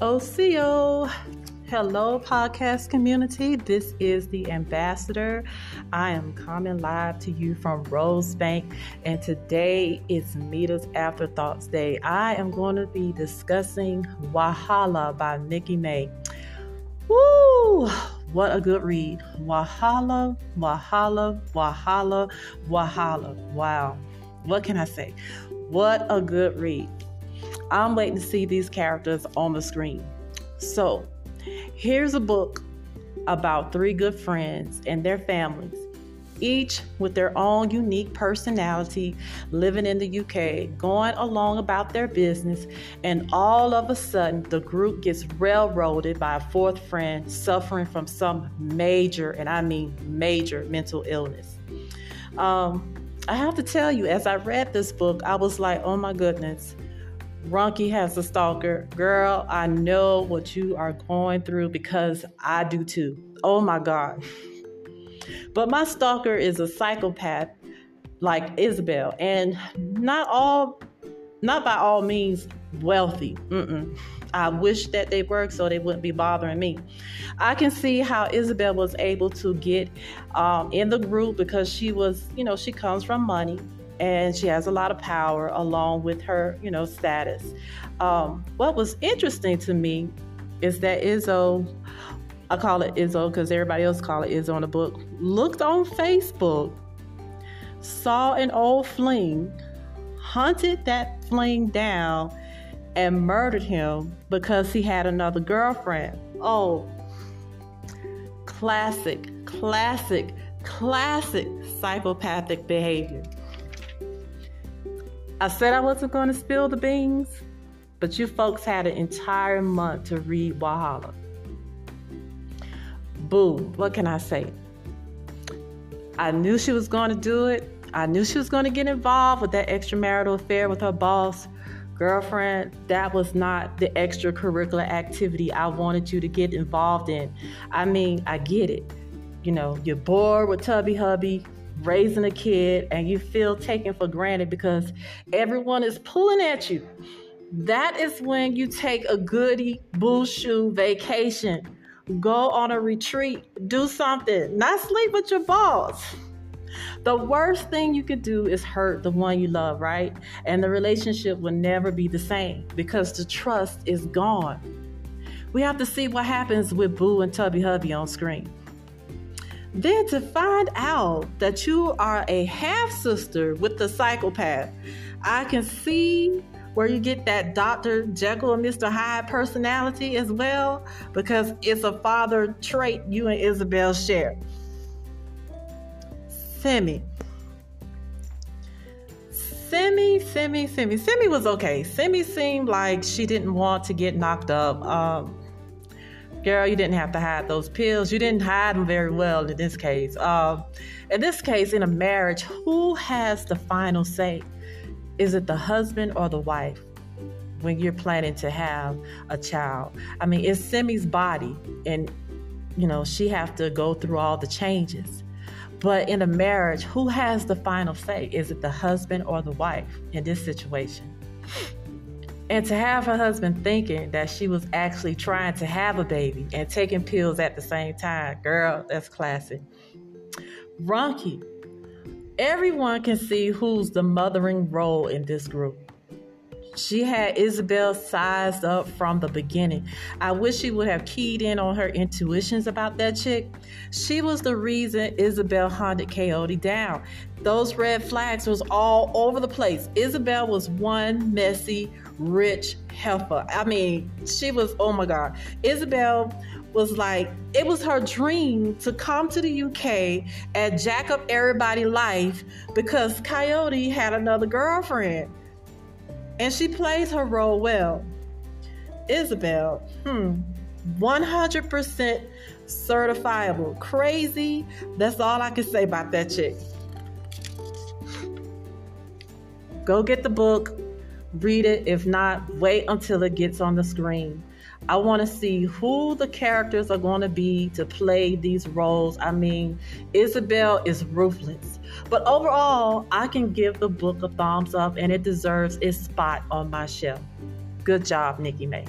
OCO. Hello, podcast community. This is the ambassador. I am coming live to you from Rosebank, and today is Mita's Afterthoughts Day. I am going to be discussing Wahala by Nikki May. Woo! What a good read. Wahala, Wahala, Wahala, Wahala. Wow. What can I say? What a good read. I'm waiting to see these characters on the screen. So, here's a book about three good friends and their families, each with their own unique personality, living in the UK, going along about their business, and all of a sudden the group gets railroaded by a fourth friend suffering from some major, and I mean major, mental illness. Um, I have to tell you, as I read this book, I was like, oh my goodness, Ronke has a stalker. Girl, I know what you are going through because I do too. Oh my God. But my stalker is a psychopath like Isobel, and not all, not by all means wealthy. Mm-mm. I wish that they worked so they wouldn't be bothering me. I can see how Isobel was able to get um, in the group because she was, you know, she comes from money and she has a lot of power along with her, you know, status. Um, what was interesting to me is that Izzo, I call it Izzo because everybody else call it Izzo in the book, looked on Facebook, saw an old fling, hunted that fling down, and murdered him because he had another girlfriend. Oh, classic, classic, classic psychopathic behavior. I said I wasn't going to spill the beans, but you folks had an entire month to read Wahala. Boo, what can I say? I knew she was going to do it. I knew she was going to get involved with that extramarital affair with her boss. Girlfriend, that was not the extracurricular activity I wanted you to get involved in. I mean, I get it. You know, you're bored with Tubby Hubby, raising a kid and you feel taken for granted because everyone is pulling at you. That is when you take a goody bullshoe vacation. Go on a retreat, do something, not sleep with your boss. The worst thing you could do is hurt the one you love, right? And the relationship will never be the same because the trust is gone. We have to see what happens with Boo and Tubby Hubby on screen. Then to find out that you are a half sister with the psychopath, I can see where you get that Dr. Jekyll and Mr. Hyde personality as well, because it's a father trait you and Isobel share. Simi. Simi, Simi, Simi. Simi was okay. Simi seemed like she didn't want to get knocked up. Um, girl, you didn't have to hide those pills. You didn't hide them very well in this case. Um, in this case, in a marriage, who has the final say? Is it the husband or the wife when you're planning to have a child? I mean, it's Simi's body, and you know she have to go through all the changes. But in a marriage, who has the final say? Is it the husband or the wife in this situation? And to have her husband thinking that she was actually trying to have a baby and taking pills at the same time, girl, that's classic. Ronke, everyone can see who's the mothering role in this group. She had Isobel sized up from the beginning. I wish she would have keyed in on her intuitions about that chick. She was the reason Isobel hunted Kayode down. Those red flags was all over the place. Isobel was one messy, rich heifer. I mean, she was, oh my God. Isobel was like, it was her dream to come to the UK and jack up everybody's life because Kayode had another girlfriend. And she plays her role well. Isobel, hmm, 100% certifiable. Crazy. That's all I can say about that chick. Go get the book, read it. If not, wait until it gets on the screen. I want to see who the characters are going to be to play these roles. I mean, Isobel is ruthless. But overall, I can give the book a thumbs up and it deserves its spot on my shelf. Good job, Nikki May.